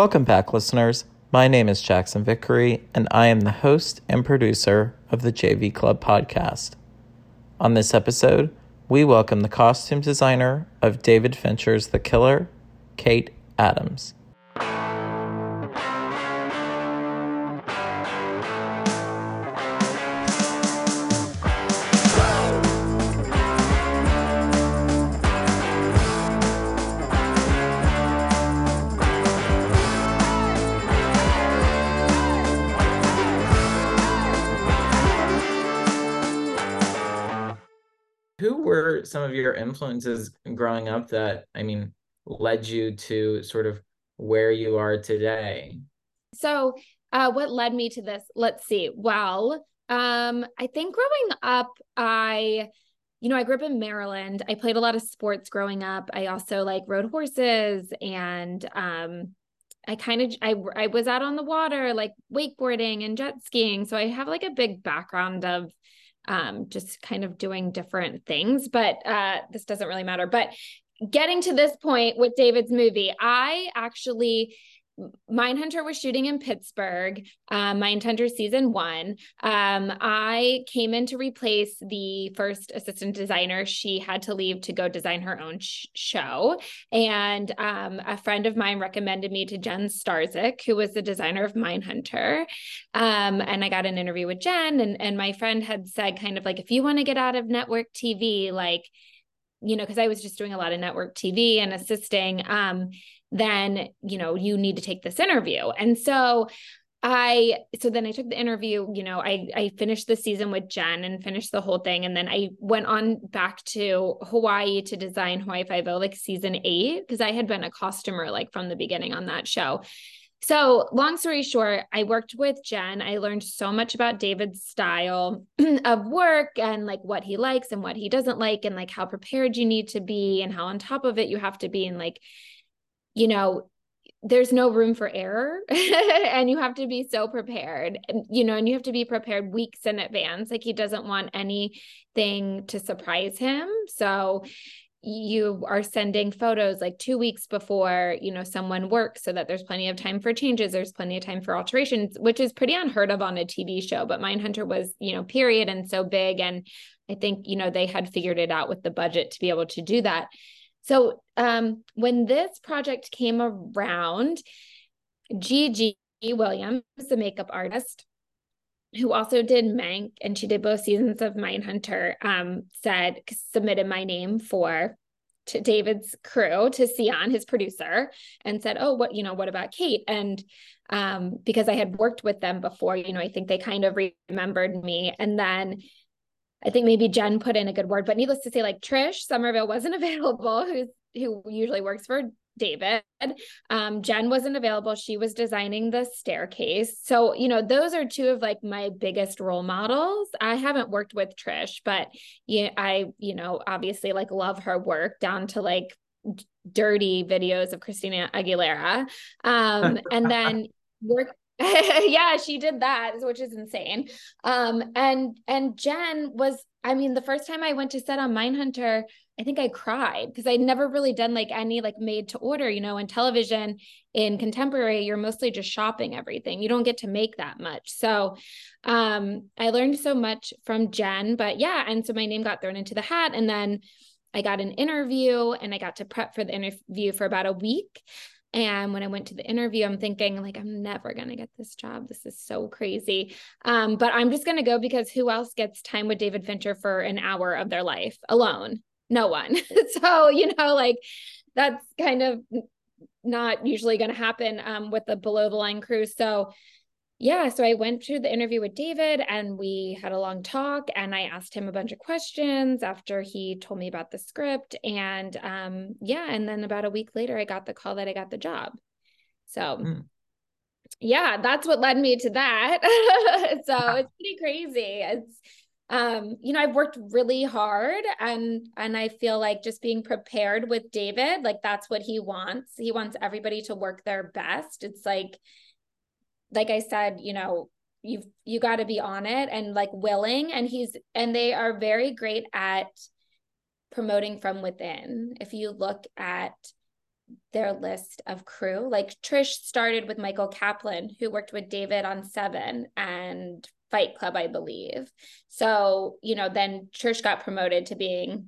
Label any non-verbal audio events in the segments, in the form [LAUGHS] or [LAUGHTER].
Welcome back, listeners. My name is Jackson Vickery, and I am the host and producer of the JV Club podcast. On this episode, we welcome the costume designer of David Fincher's The Killer, Cate Adams. Some of your influences growing up that, I mean, led you to sort of where you are today? So, uh, what led me to this? Let's see. Well, um, I think growing up, I, you know, I grew up in Maryland. I played a lot of sports growing up. I also like rode horses and, um, I kind of I I was out on the water like wakeboarding and jet skiing. So I have like a big background of um, just kind of doing different things. But uh, this doesn't really matter. But getting to this point with David's movie, I actually Mindhunter was shooting in Pittsburgh, um, Mindhunter season one. Um, I came in to replace the first assistant designer. She had to leave to go design her own sh- show. And um, a friend of mine recommended me to Jen Starzyk, who was the designer of Mindhunter. Um, and I got an interview with Jen. And, and my friend had said, kind of like, if you want to get out of network TV, like, you know, because I was just doing a lot of network TV and assisting. Um, then you know you need to take this interview and so I so then I took the interview, you know, I I finished the season with Jen and finished the whole thing and then I went on back to Hawaii to design Hawaii Five-O like season 8 because I had been a costumer like from the beginning on that show. So, long story short, I worked with Jen. I learned so much about David's style [CLEARS THROAT] of work and like what he likes and what he doesn't like and like how prepared you need to be and how on top of it you have to be and like you know, there's no room for error [LAUGHS] and you have to be so prepared and you know and you have to be prepared weeks in advance. Like he doesn't want anything to surprise him. So you are sending photos like 2 weeks before you know someone works so that there's plenty of time for changes there's plenty of time for alterations which is pretty unheard of on a TV show but Mindhunter was you know period and so big and I think you know they had figured it out with the budget to be able to do that so um, when this project came around, Gigi Williams, the makeup artist, who also did Mank and she did both seasons of Mindhunter, um, said submitted my name for to David's crew to Ceán, his producer, and said, "Oh, what you know, what about Cate?" And um, because I had worked with them before, you know, I think they kind of remembered me. And then I think maybe Jen put in a good word, but needless to say, like Trish Summerville wasn't [LAUGHS] available, who's who usually works for David. Um, Jen wasn't available. She was designing the staircase. So, you know, those are two of like my biggest role models. I haven't worked with Trish, but yeah, I, you know, obviously like love her work down to like dirty videos of Christina Aguilera. Um, and then [LAUGHS] work [LAUGHS] yeah, she did that, which is insane. Um, and and Jen was, I mean, the first time I went to set on Mindhunter, I think I cried because I'd never really done like any like made to order, you know, in television in contemporary, you're mostly just shopping everything. You don't get to make that much. So um I learned so much from Jen, but yeah, and so my name got thrown into the hat and then I got an interview and I got to prep for the interview for about a week. And when I went to the interview, I'm thinking, like, I'm never going to get this job. This is so crazy. Um, but I'm just going to go because who else gets time with David Fincher for an hour of their life alone? No one. [LAUGHS] so, you know, like that's kind of not usually going to happen um, with the below the line crew. So, yeah, so I went to the interview with David and we had a long talk and I asked him a bunch of questions after he told me about the script and um yeah, and then about a week later I got the call that I got the job. So mm. yeah, that's what led me to that. [LAUGHS] so it's pretty crazy. It's um you know I've worked really hard and and I feel like just being prepared with David like that's what he wants. He wants everybody to work their best. It's like like I said, you know, you've you got to be on it and like willing and he's and they are very great at promoting from within. If you look at their list of crew. Like Trish started with Michael Kaplan, who worked with David on Seven and Fight Club, I believe. So, you know, then Trish got promoted to being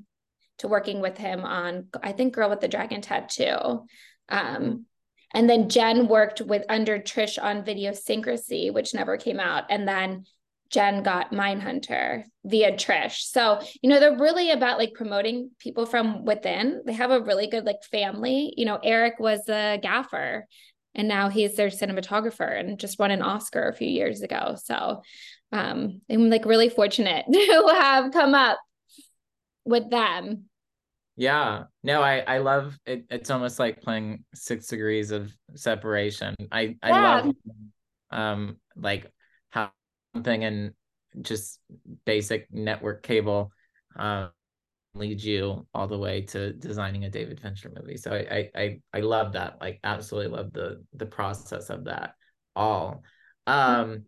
to working with him on I think Girl with the Dragon Tattoo. Um, and then Jen worked with under Trish on Videosyncrasy, which never came out. And then Jen got Mindhunter via Trish. So, you know, they're really about like promoting people from within. They have a really good like family. You know, Eric was a gaffer and now he's their cinematographer and just won an Oscar a few years ago. So, um, I'm like really fortunate [LAUGHS] to have come up with them. Yeah. No, I I love it. It's almost like playing six degrees of separation. I I yeah. love um like how something and just basic network cable um lead you all the way to designing a David Fincher movie. So I I I love that. Like absolutely love the the process of that all. Um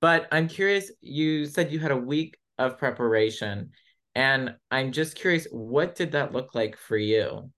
but I'm curious, you said you had a week of preparation. And I'm just curious, what did that look like for you?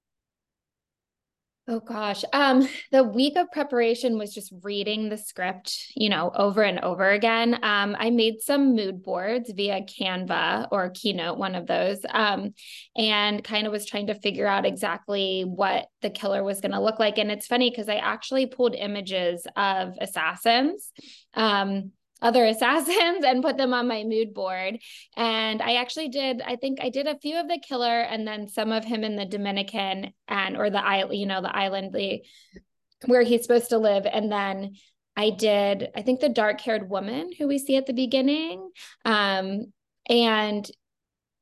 Oh gosh. Um the week of preparation was just reading the script, you know, over and over again. Um I made some mood boards via Canva or Keynote, one of those. Um and kind of was trying to figure out exactly what the killer was going to look like and it's funny cuz I actually pulled images of assassins. Um other assassins and put them on my mood board. And I actually did, I think I did a few of the killer and then some of him in the Dominican and or the island, you know, the island the where he's supposed to live. And then I did, I think the dark haired woman who we see at the beginning. Um, and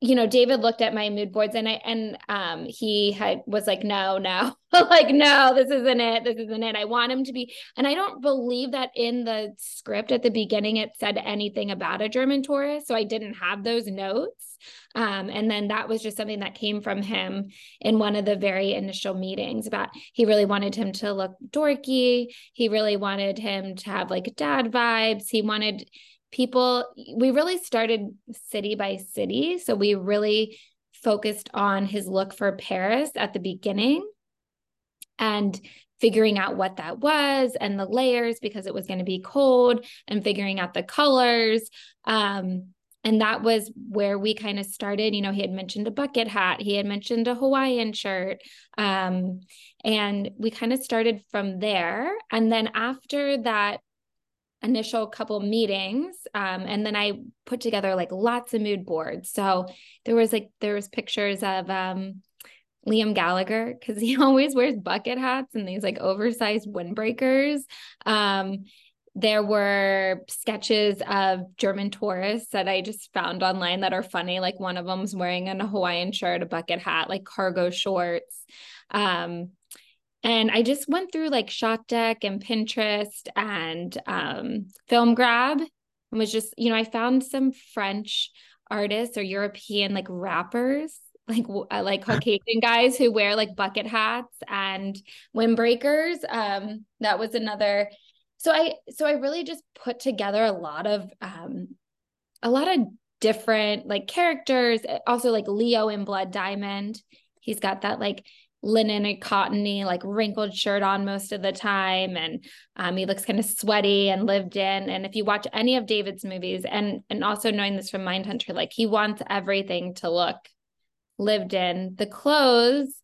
you know, David looked at my mood boards and I and um he had was like, no, no, [LAUGHS] like, no, this isn't it. This isn't it. I want him to be, and I don't believe that in the script at the beginning it said anything about a German tourist. So I didn't have those notes. Um, and then that was just something that came from him in one of the very initial meetings about he really wanted him to look dorky. He really wanted him to have like dad vibes. He wanted people we really started city by city. So we really focused on his look for paris at the beginning and figuring out what that was and the layers because it was going to be cold and figuring out the colors. Um, and that was where we kind of started you know he had mentioned a bucket hat he had mentioned a hawaiian shirt um, and we kind of started from there. And then after that initial couple meetings um, and then i put together like lots of mood boards so there was like there was pictures of um, liam gallagher because he [LAUGHS] always wears bucket hats and these like oversized windbreakers um, there were sketches of German tourists that I just found online that are funny. Like one of them's wearing a Hawaiian shirt, a bucket hat, like cargo shorts. Um, and I just went through like ShotDeck and Pinterest and um, Film Grab and was just, you know, I found some French artists or European like rappers, like uh, like [LAUGHS] Caucasian guys who wear like bucket hats and windbreakers. Um, that was another. So I so I really just put together a lot of um, a lot of different like characters. Also like Leo in Blood Diamond. He's got that like linen and cottony, like wrinkled shirt on most of the time. And um, he looks kind of sweaty and lived in. And if you watch any of David's movies, and and also knowing this from Mindhunter, like he wants everything to look lived in. The clothes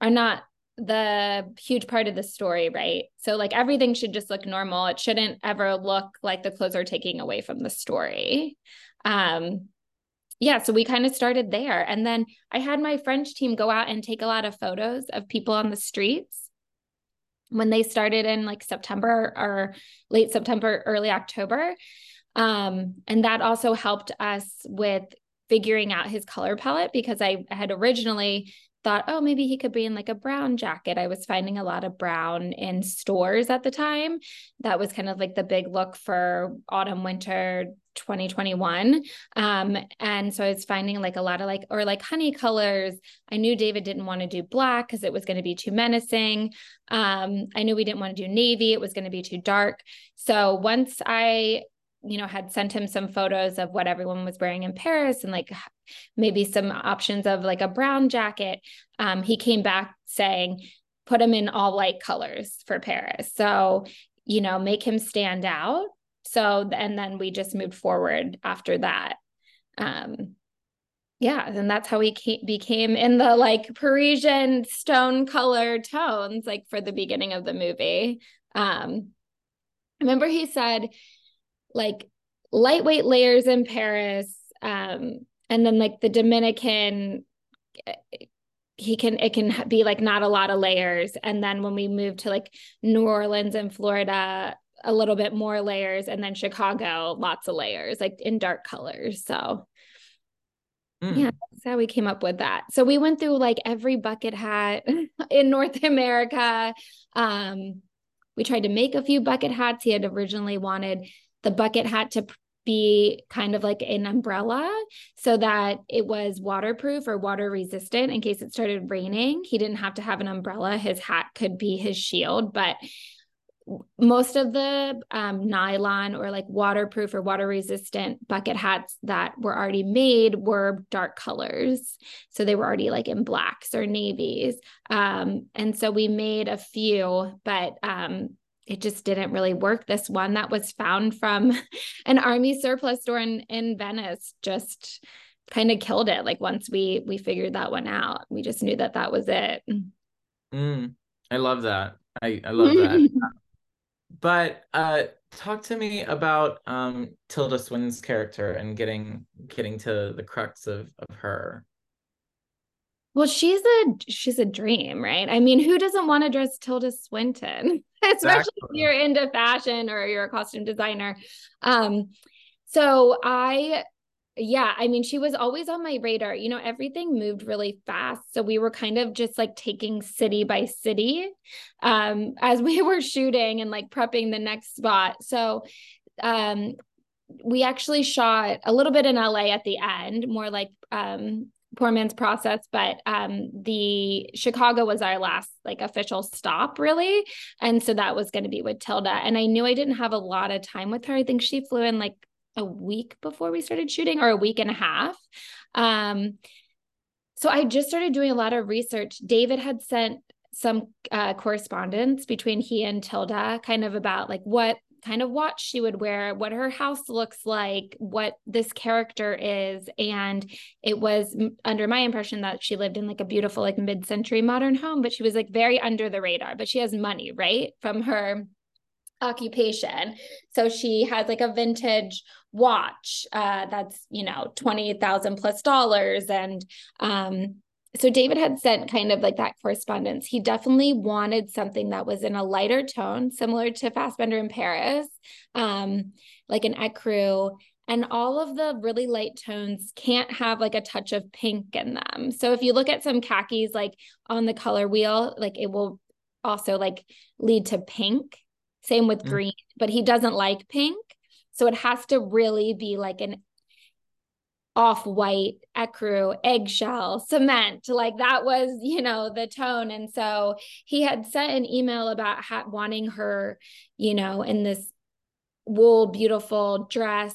are not the huge part of the story, right? So like everything should just look normal. It shouldn't ever look like the clothes are taking away from the story. Um, yeah, so we kind of started there. And then I had my French team go out and take a lot of photos of people on the streets when they started in like September or late September, early October. Um, and that also helped us with figuring out his color palette because I had originally thought, oh, maybe he could be in like a brown jacket. I was finding a lot of brown in stores at the time. That was kind of like the big look for autumn, winter 2021. Um, and so I was finding like a lot of like, or like honey colors. I knew David didn't want to do black because it was going to be too menacing. Um, I knew we didn't want to do navy, it was going to be too dark. So once I you know had sent him some photos of what everyone was wearing in paris and like maybe some options of like a brown jacket um, he came back saying put him in all light colors for Paris. So, you know, make him stand out. So, and then we just moved forward after that. Um, yeah, and that's how he came, became in the like Parisian stone color tones, like for the beginning of the movie. Um, remember he said, like lightweight layers in Paris, um, and then like the Dominican he can it can be like not a lot of layers. And then when we move to like New Orleans and Florida a little bit more layers and then Chicago lots of layers like in dark colors. So mm. yeah that's how we came up with that. So we went through like every bucket hat [LAUGHS] in North America. Um we tried to make a few bucket hats. He had originally wanted the bucket hat to be kind of like an umbrella so that it was waterproof or water resistant in case it started raining. He didn't have to have an umbrella. His hat could be his shield, but most of the um, nylon or like waterproof or water resistant bucket hats that were already made were dark colors. So they were already like in blacks or navies. Um, and so we made a few, but um, it just didn't really work. This one that was found from [LAUGHS] an army surplus store in, in Venice just kind of killed it. Like once we we figured that one out, we just knew that that was it. Mm, I love that. I I love that. [LAUGHS] but uh talk to me about um Tilda Swinton's character and getting getting to the crux of of her. Well, she's a she's a dream, right? I mean, who doesn't want to dress Tilda Swinton? [LAUGHS] Especially exactly. if you're into fashion or you're a costume designer. Um, so I yeah, I mean, she was always on my radar. You know, everything moved really fast. So we were kind of just like taking city by city um, as [LAUGHS] we were shooting and like prepping the next spot. So um, we actually shot a little bit in LA at the end, more like um, poor man's process but um the chicago was our last like official stop really. And so that was going to be with tilda. And i knew i didn't have a lot of time with her. I think she flew in like a week before we started shooting or a week and a half. Um so i just started doing a lot of research. David had sent some uh, correspondence between he and tilda kind of about like what kind of watch she would wear, what her house looks like, what this character is. And it was under my impression that she lived in like a beautiful, like mid century modern home, but she was like very under the radar, but she has money, right? From her occupation. So she has like a vintage watch uh, that's, you know, 20,000 plus dollars. And um, so David had sent kind of like that correspondence. He definitely wanted something that was in a lighter tone, similar to Fassbender in Paris, um, like an ecru. And all of the really light tones can't have like a touch of pink in them. So if you look at some khakis like on the color wheel, like it will also like lead to pink. Same with mm. green, but he doesn't like pink. So it has to really be like an off-white ecru eggshell cement like that was you know the tone. And so he had sent an email about ha- wanting her you know in this wool beautiful dress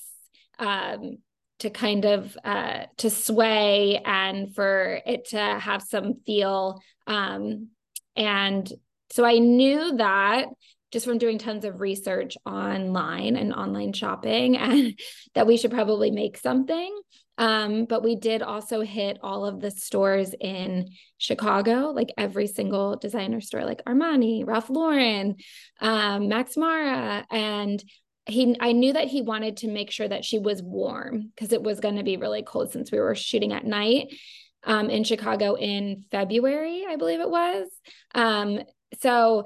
um to kind of uh to sway and for it to have some feel. Um and so i knew that just from doing tons of research online and online shopping [LAUGHS] and that we should probably make something um, but we did also hit all of the stores in Chicago, like every single designer store, like Armani, Ralph Lauren, um, Max Mara. And he I knew that he wanted to make sure that she was warm because it was going to be really cold since we were shooting at night um, in Chicago in February, I believe it was. Um, so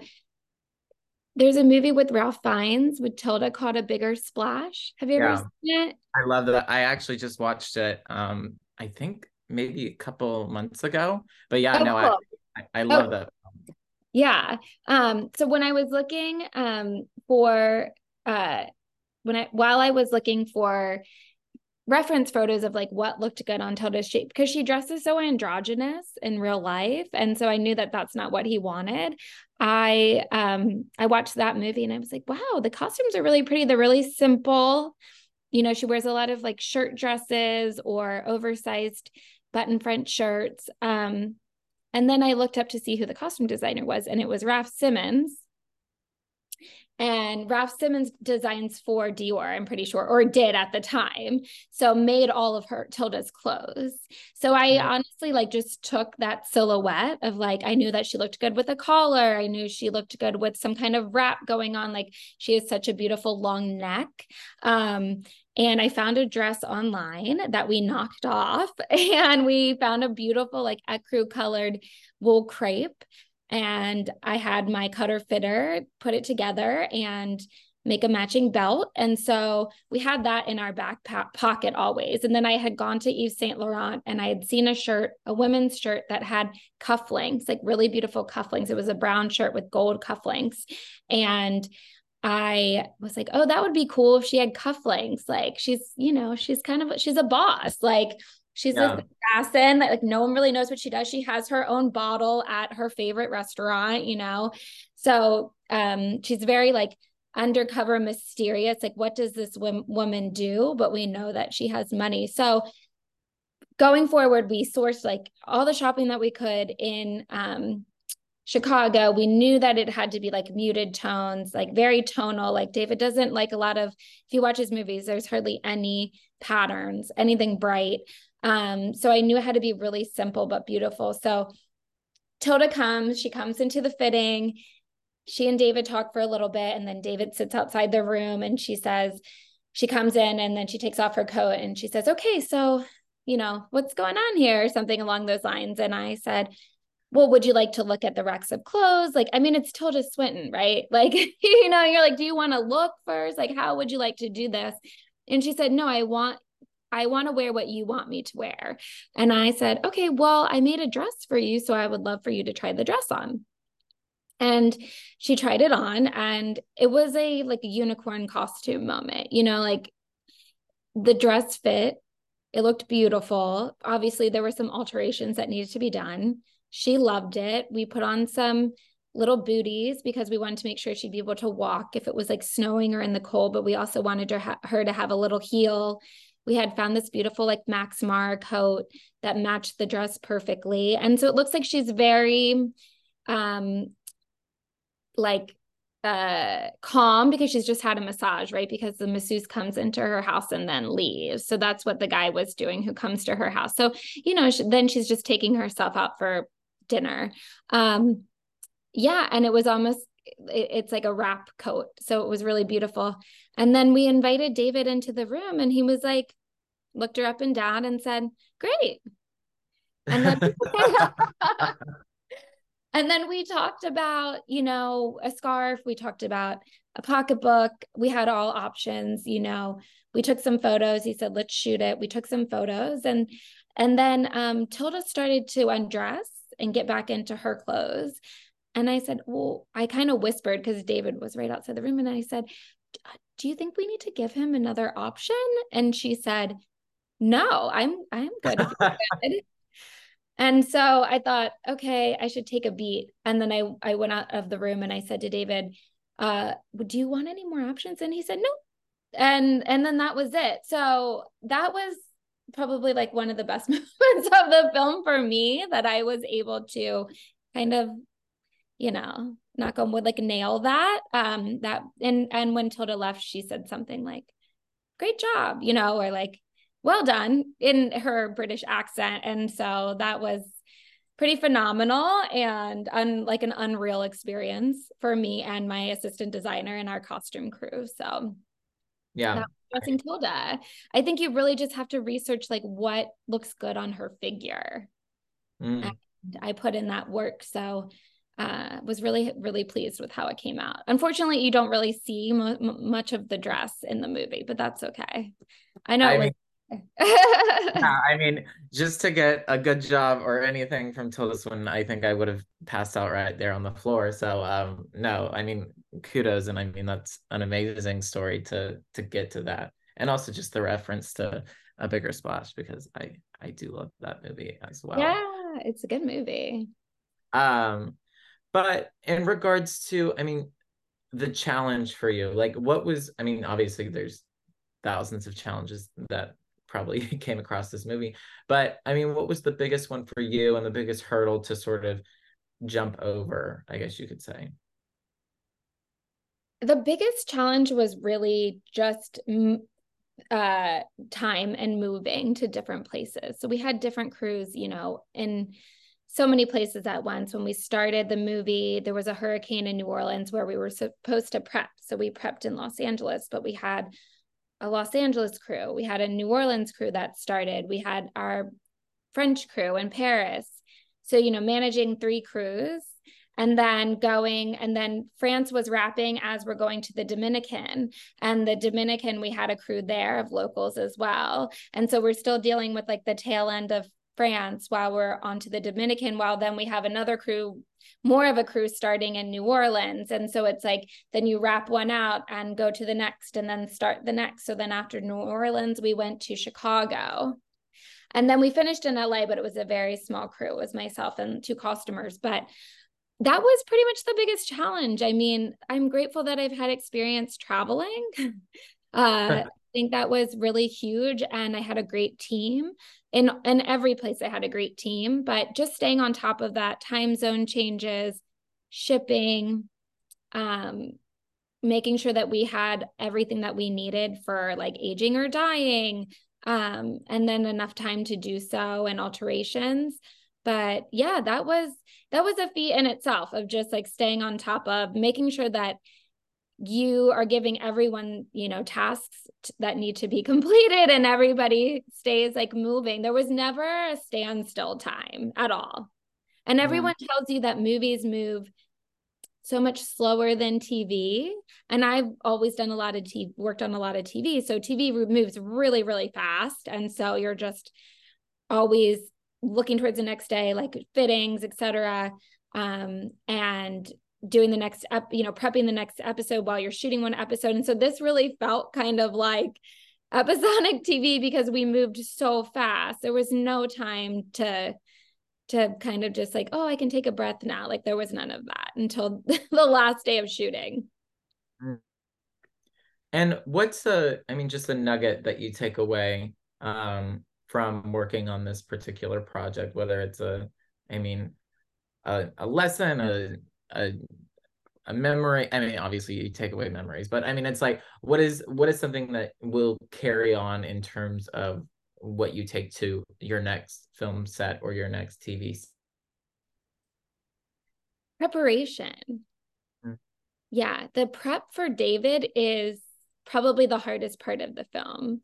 there's a movie with Ralph Fiennes with Tilda called A Bigger Splash. Have you yeah. ever seen it? I love that. I actually just watched it. Um, I think maybe a couple months ago. But yeah, oh, no, cool. I, I, I love oh. that. Yeah. Um, so when I was looking um for uh when I while I was looking for reference photos of like what looked good on Tilda's shape because she dresses so androgynous in real life and so I knew that that's not what he wanted. I um I watched that movie and I was like, wow, the costumes are really pretty. They're really simple. You know, she wears a lot of like shirt dresses or oversized button front shirts. Um And then I looked up to see who the costume designer was, and it was Raf Simons. And Raf Simons designs for Dior, I'm pretty sure, or did at the time. So made all of her Tilda's clothes. So I yeah. honestly like just took that silhouette of like, I knew that she looked good with a collar. I knew she looked good with some kind of wrap going on. Like she has such a beautiful long neck. Um, and I found a dress online that we knocked off, [LAUGHS] and we found a beautiful, like ecru colored wool crepe. And I had my cutter fitter put it together and make a matching belt. And so we had that in our back po- pocket always. And then I had gone to Yves Saint Laurent and I had seen a shirt, a women's shirt that had cufflinks, like really beautiful cufflinks. It was a brown shirt with gold cufflinks. And I was like, oh, that would be cool if she had cufflinks. Like she's, you know, she's kind of she's a boss. Like she's yeah. this assassin that like no one really knows what she does. She has her own bottle at her favorite restaurant, you know. So um she's very like undercover mysterious. Like, what does this woman do? But we know that she has money. So going forward, we sourced like all the shopping that we could in um Chicago, we knew that it had to be like muted tones, like very tonal. Like David doesn't like a lot of, if you watch his movies, there's hardly any patterns, anything bright. Um, so I knew had to be really simple but beautiful. So Tilda comes, she comes into the fitting. She and David talk for a little bit, and then David sits outside the room and she says, she comes in and then she takes off her coat and she says, Okay, so, you know, what's going on here? Or something along those lines. And I said, well, would you like to look at the racks of clothes? Like, I mean, it's Tilda Swinton, right? [LAUGHS] Like, you know, you're like, do you want to look first? Like, how would you like to do this? And she said, no, I want, I want to wear what you want me to wear. And I said, okay, well, I made a dress for you. So I would love for you to try the dress on. And she tried it on and it was a like a unicorn costume moment, you know, like the dress fit, it looked beautiful. Obviously, there were some alterations that needed to be done she loved it. We put on some little booties because we wanted to make sure she'd be able to walk if it was like snowing or in the cold, but we also wanted her, her to have a little heel. We had found this beautiful like Max Mara coat that matched the dress perfectly. And so it looks like she's very um like uh calm because she's just had a massage right because the masseuse comes into her house and then leaves so that's what the guy was doing who comes to her house so you know she, then she's just taking herself out for dinner. Um, yeah, and it was almost it, it's like a wrap coat, so it was really beautiful. And then we invited David into the room, and he was like, looked her up and down, and said, "Great." And then. [LAUGHS] and then we talked about you know a scarf we talked about a pocketbook we had all options you know we took some photos he said let's shoot it we took some photos and and then um, tilda started to undress and get back into her clothes. And I said, Well, I kind of whispered because David was right outside the room. And I said, Do you think we need to give him another option? And she said, No, I'm I'm good. [LAUGHS] good. and so I thought, okay, I should take a beat. And then I I went out of the room and I said to David, uh, do you want any more options? And he said, No. And and then that was it. So that was probably like one of the best [LAUGHS] moments of the film for me that I was able to kind of, you know, knock on wood, like nail that. Um, that and and when Tilda left, she said something like, Great job, you know, or like, well done in her British accent. And so that was pretty phenomenal and un, like an unreal experience for me and my assistant designer and our costume crew. So yeah dressing Tilda. I think you really just have to research like what looks good on her figure. Mm. I put in that work. So uh, was really really pleased with how it came out. Unfortunately, you don't really see much of the dress in the movie, but that's okay. I know. I mean, [LAUGHS] yeah, I mean, just to get a good job or anything from Tilda Swinton, I think I would have passed out right there on the floor. So, um, no, I mean, kudos, and I mean that's an amazing story to to get to that, and also just the reference to a bigger splash because I I do love that movie as well. Yeah, it's a good movie. Um, but in regards to, I mean, the challenge for you, like, what was? I mean, obviously, there's thousands of challenges that probably [LAUGHS] came across this movie. But I mean, what was the biggest one for you and the biggest hurdle to sort of jump over, I guess you could say? The biggest challenge was really just uh time and moving to different places. So we had different crews, you know, in so many places at once. When we started the movie, there was a hurricane in New Orleans where we were supposed to prep. So we prepped in Los Angeles, but we had a Los Angeles crew. We had a New Orleans crew that started. We had our French crew in Paris. So, you know, managing three crews and then going and then France was wrapping as we're going to the Dominican and the Dominican we had a crew there of locals as well and so we're still dealing with like the tail end of France while we're on to the Dominican, while then we have another crew, more of a crew starting in New Orleans. And so it's like, then you wrap one out and go to the next and then start the next. So then after New Orleans, we went to Chicago. And then we finished in LA, but it was a very small crew. It was myself and two costumers. But that was pretty much the biggest challenge. I mean, I'm grateful that I've had experience traveling. [LAUGHS] uh, [LAUGHS] think that was really huge and I had a great team. In in every place I had a great team, but just staying on top of that time zone changes, shipping, um making sure that we had everything that we needed for like aging or dying um and then enough time to do so and alterations but yeah that was that was a feat in itself of just like staying on top of making sure that you are giving everyone you know tasks t- that need to be [LAUGHS] completed and everybody stays like moving. There was never a standstill time at all. And everyone mm. tells you that movies move so much slower than tv and i've always done a lot of tv worked on a lot of tv so tv moves really really fast. And so you're just always looking towards the next day like fittings etc um, and doing the next ep, you know, prepping the next episode while you're shooting one episode. And so this really felt kind of like [LAUGHS] episodic TV because we moved so fast. There was no time to to kind of just like, oh, I can take a breath now. Like there was none of that until [LAUGHS] the last day of shooting. Mm. And what's the I mean just the nugget that you take away um from working on this particular project whether it's a I mean a, a lesson a a a memory i mean obviously you take away memories but i mean it's like what is what is something that will carry on in terms of what you take to your next film set or your next tv preparation. Hmm. yeah the prep for david is probably the hardest part of the film.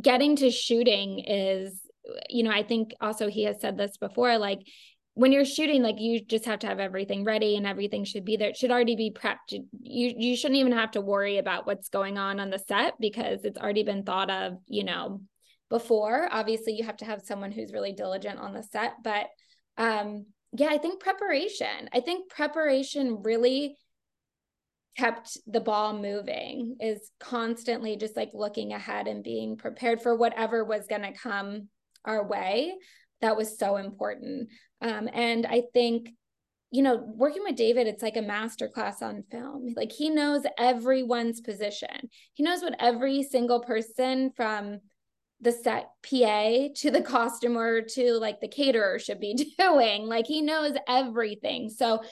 Getting to shooting is you know i think also he has said this before like when you're shooting like you just have to have everything ready and everything should be there. It should already be prepped. You you shouldn't even have to worry about what's going on on the set because it's already been thought of you know before. Obviously you have to have someone who's really diligent on the set but um yeah i think preparation i think preparation really kept the ball moving is constantly just like looking ahead and being prepared for whatever was going to come our way that was so important. Um, and I think, you know, working with David, it's like a master class on film. Like he knows everyone's position. He knows what every single person from the set PA to the costumer to like the caterer should be [LAUGHS] doing. Like he knows everything. So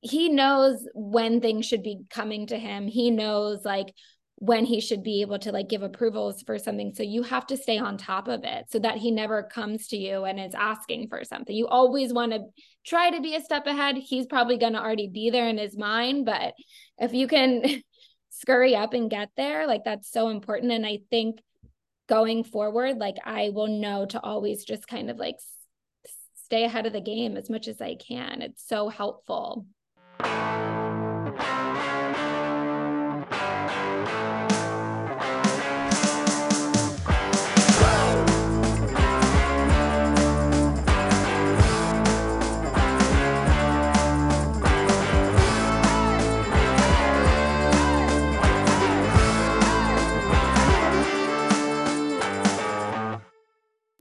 he knows when things should be coming to him. He knows like when he should be able to like give approvals for something. So you have to stay on top of it so that he never comes to you and is asking for something. You always want to try to be a step ahead. He's probably going to already be there in his mind, but if you can [LAUGHS] scurry up and get there, like that's so important. And I think going forward, like I will know to always just kind of like stay ahead of the game as much as I can. It's so helpful.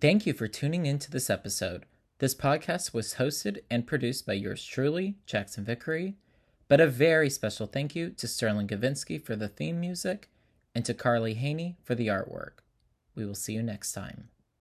Thank you for tuning into this episode. This podcast was hosted and produced by yours truly, Jackson Vickery, but a very special thank you to Sterling Gavinsky for the theme music and to Carly Haney for the artwork. We will see you next time.